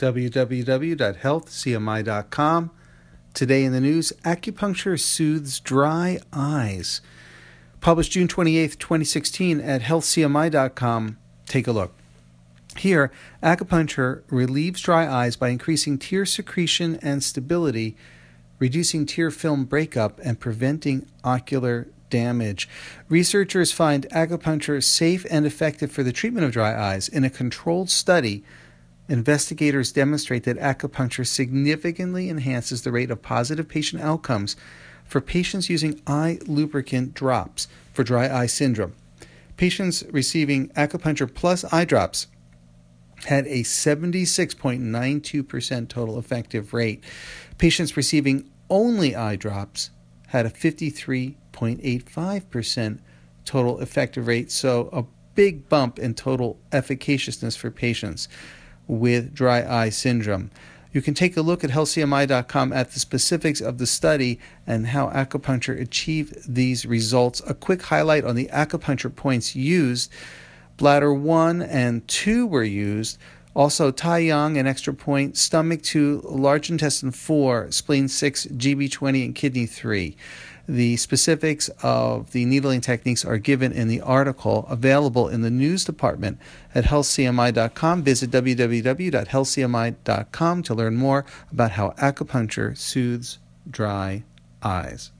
www.healthcmi.com. Today in the news, acupuncture soothes dry eyes. Published June 28, 2016 at healthcmi.com. Take a look. Here, acupuncture relieves dry eyes by increasing tear secretion and stability, reducing tear film breakup, and preventing ocular damage. Researchers find acupuncture safe and effective for the treatment of dry eyes. In a controlled study, investigators demonstrate that acupuncture significantly enhances the rate of positive patient outcomes for patients using eye lubricant drops for dry eye syndrome. Patients receiving acupuncture plus eye drops had a 76.92% total effective rate. Patients receiving only eye drops had a 53.85% total effective rate, so a big bump in total efficaciousness for patients with dry eye syndrome. You can take a look at healthcmi.com at the specifics of the study and how acupuncture achieved these results. A quick highlight on the acupuncture points used bladder 1 and 2 were used. Also, Tai Yang, an extra point, stomach 2, large intestine 4, spleen 6, GB20, and kidney 3. The specifics of the needling techniques are given in the article available in the news department at healthcmi.com. Visit www.healthcmi.com to learn more about how acupuncture soothes dry eyes.